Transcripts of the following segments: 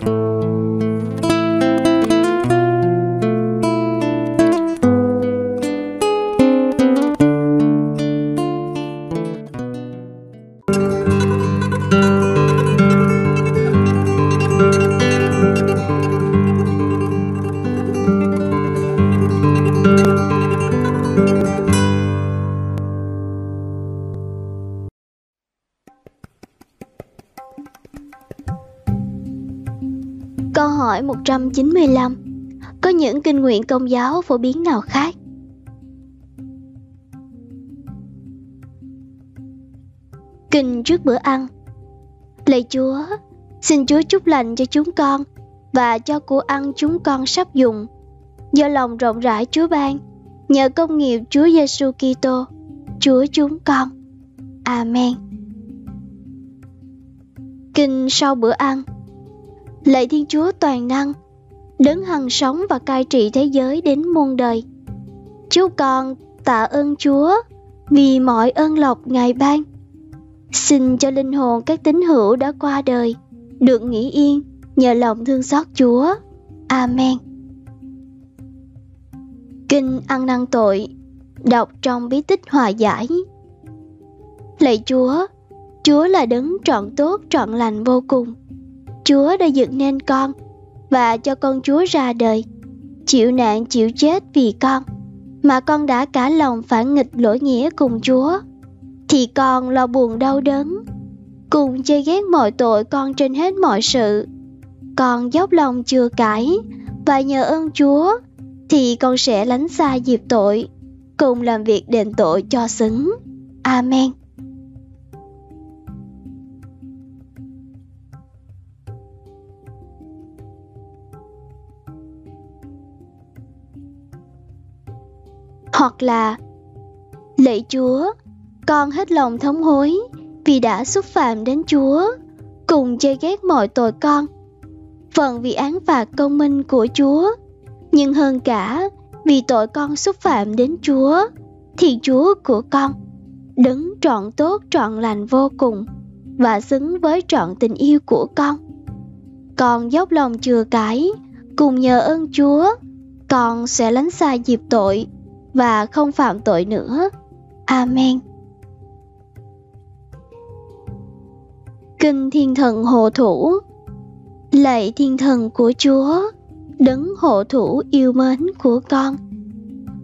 Câu hỏi 195 Có những kinh nguyện công giáo phổ biến nào khác? Kinh trước bữa ăn Lạy Chúa, xin Chúa chúc lành cho chúng con và cho của ăn chúng con sắp dùng. Do lòng rộng rãi Chúa ban, nhờ công nghiệp Chúa Giêsu Kitô, Chúa chúng con. Amen. Kinh sau bữa ăn Lạy Thiên Chúa toàn năng, đấng hằng sống và cai trị thế giới đến muôn đời. Chú con tạ ơn Chúa vì mọi ơn lộc Ngài ban. Xin cho linh hồn các tín hữu đã qua đời được nghỉ yên nhờ lòng thương xót Chúa. Amen. Kinh ăn năn tội đọc trong bí tích hòa giải. Lạy Chúa, Chúa là đấng trọn tốt trọn lành vô cùng. Chúa đã dựng nên con và cho con Chúa ra đời, chịu nạn chịu chết vì con, mà con đã cả lòng phản nghịch lỗi nghĩa cùng Chúa, thì con lo buồn đau đớn, cùng chơi ghét mọi tội con trên hết mọi sự. Con dốc lòng chưa cải và nhờ ơn Chúa thì con sẽ lánh xa dịp tội, cùng làm việc đền tội cho xứng. Amen. Hoặc là lạy chúa con hết lòng thống hối vì đã xúc phạm đến chúa cùng chê ghét mọi tội con. Phần vì án phạt công minh của chúa nhưng hơn cả vì tội con xúc phạm đến chúa thì chúa của con đứng trọn tốt trọn lành vô cùng và xứng với trọn tình yêu của con. Con dốc lòng chừa cái, cùng nhờ ơn chúa con sẽ lánh xa dịp tội và không phạm tội nữa. Amen. Kinh Thiên Thần Hộ Thủ Lạy Thiên Thần của Chúa, đấng hộ thủ yêu mến của con.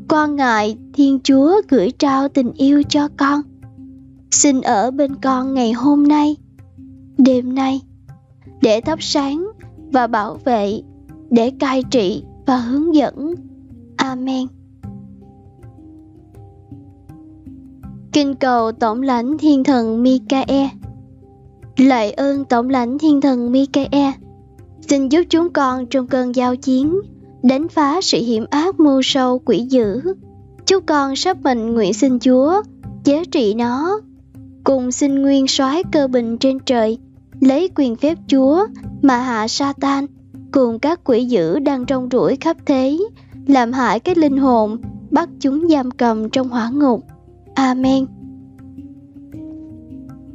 con ngại Thiên Chúa gửi trao tình yêu cho con. Xin ở bên con ngày hôm nay, đêm nay, để thắp sáng và bảo vệ, để cai trị và hướng dẫn. Amen. Kinh cầu Tổng lãnh Thiên thần Mikae. Lạy ơn Tổng lãnh Thiên thần Mikae. Xin giúp chúng con trong cơn giao chiến, Đánh phá sự hiểm ác mưu sâu quỷ dữ. Chúng con sắp mệnh nguyện xin Chúa, Chế trị nó. Cùng xin nguyên soái cơ bình trên trời, Lấy quyền phép Chúa Mà hạ Satan, Cùng các quỷ dữ đang trong rủi khắp thế, Làm hại các linh hồn Bắt chúng giam cầm trong hỏa ngục. Amen.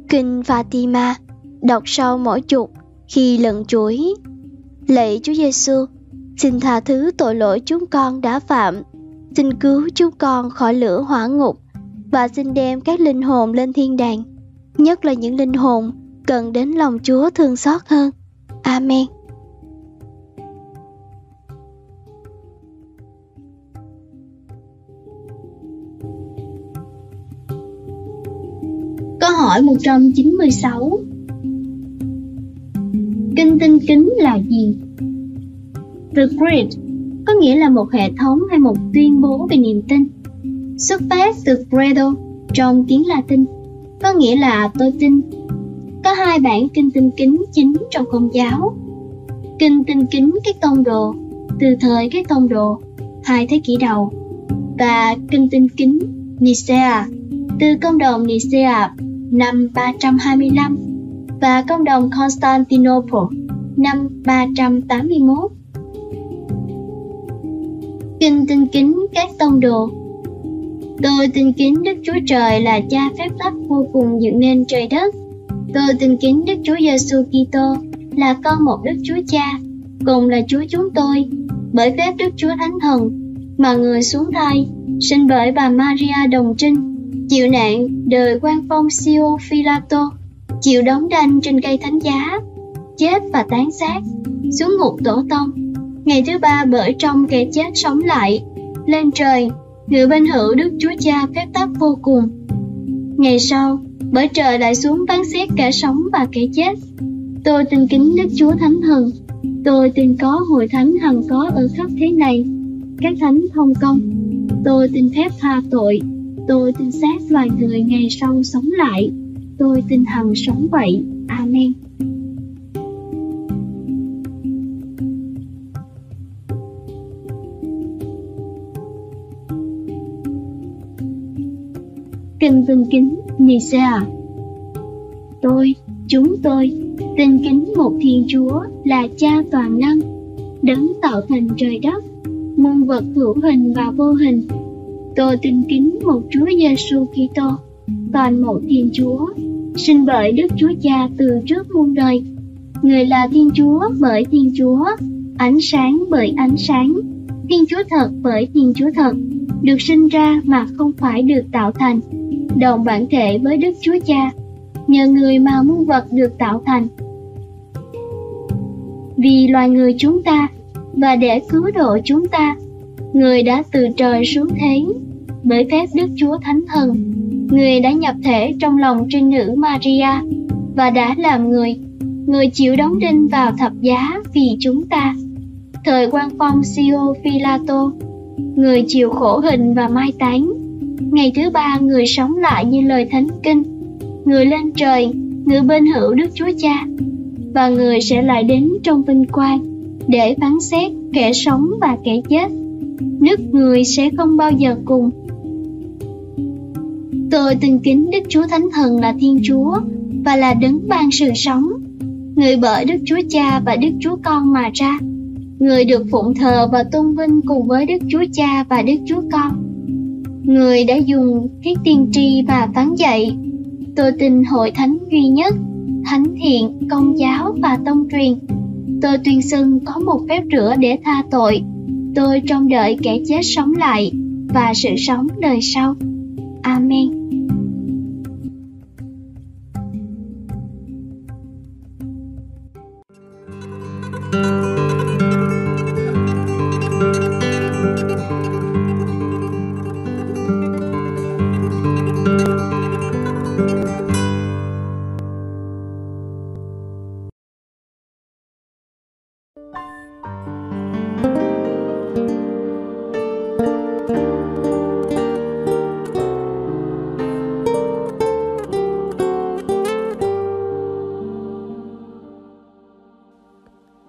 Kinh Fatima đọc sau mỗi chục khi lần chuỗi. Lạy Chúa Giêsu, xin tha thứ tội lỗi chúng con đã phạm, xin cứu chúng con khỏi lửa hỏa ngục và xin đem các linh hồn lên thiên đàng, nhất là những linh hồn cần đến lòng Chúa thương xót hơn. Amen. Hỏi 196 Kinh tinh kính là gì? The Great có nghĩa là một hệ thống hay một tuyên bố về niềm tin. Xuất phát từ credo trong tiếng Latin, có nghĩa là tôi tin. Có hai bản kinh tinh kính chính trong công giáo. Kinh tinh kính các tông đồ, từ thời các tông đồ, hai thế kỷ đầu, và kinh tinh kính Nicea, từ công đồng Nicea năm 325 và công đồng Constantinople năm 381. Kinh tinh kính các tông đồ Tôi tin kính Đức Chúa Trời là cha phép tắc vô cùng dựng nên trời đất. Tôi tin kính Đức Chúa Giêsu Kitô là con một Đức Chúa Cha, cùng là Chúa chúng tôi, bởi phép Đức Chúa Thánh Thần mà người xuống thai, sinh bởi bà Maria đồng trinh, chịu nạn đời quan phong Sio Philato, chịu đóng đanh trên cây thánh giá, chết và tán xác, xuống ngục tổ tông. Ngày thứ ba bởi trong kẻ chết sống lại, lên trời, ngự bên hữu Đức Chúa Cha phép tắc vô cùng. Ngày sau, bởi trời lại xuống phán xét kẻ sống và kẻ chết. Tôi tin kính Đức Chúa Thánh Thần. Tôi tin có hội thánh hằng có ở khắp thế này. Các thánh thông công. Tôi tin phép tha tội. Tôi tin xác loài người ngày sau sống lại. Tôi tin hằng sống vậy. Amen. Kinh Vương kính Nicea Tôi, chúng tôi, tin kính một Thiên Chúa là Cha toàn năng, đấng tạo thành trời đất, muôn vật hữu hình và vô hình. Tôi tin kính một Chúa Giêsu Kitô, toàn một Thiên Chúa, sinh bởi Đức Chúa Cha từ trước muôn đời. Người là Thiên Chúa bởi Thiên Chúa, ánh sáng bởi ánh sáng, Thiên Chúa thật bởi Thiên Chúa thật, được sinh ra mà không phải được tạo thành, đồng bản thể với Đức Chúa Cha, nhờ người mà muôn vật được tạo thành. Vì loài người chúng ta và để cứu độ chúng ta, người đã từ trời xuống thế bởi phép Đức Chúa Thánh Thần. Người đã nhập thể trong lòng trinh nữ Maria và đã làm người. Người chịu đóng đinh vào thập giá vì chúng ta. Thời quan phong Sio Philato, người chịu khổ hình và mai táng Ngày thứ ba người sống lại như lời thánh kinh Người lên trời, người bên hữu Đức Chúa Cha Và người sẽ lại đến trong vinh quang Để phán xét kẻ sống và kẻ chết Nước người sẽ không bao giờ cùng Tôi tin kính Đức Chúa Thánh Thần là Thiên Chúa Và là đấng ban sự sống Người bởi Đức Chúa Cha và Đức Chúa Con mà ra Người được phụng thờ và tôn vinh cùng với Đức Chúa Cha và Đức Chúa Con người đã dùng thiết tiên tri và phán dạy. Tôi tin hội thánh duy nhất, thánh thiện, công giáo và tông truyền. Tôi tuyên xưng có một phép rửa để tha tội. Tôi trông đợi kẻ chết sống lại và sự sống đời sau. Amen.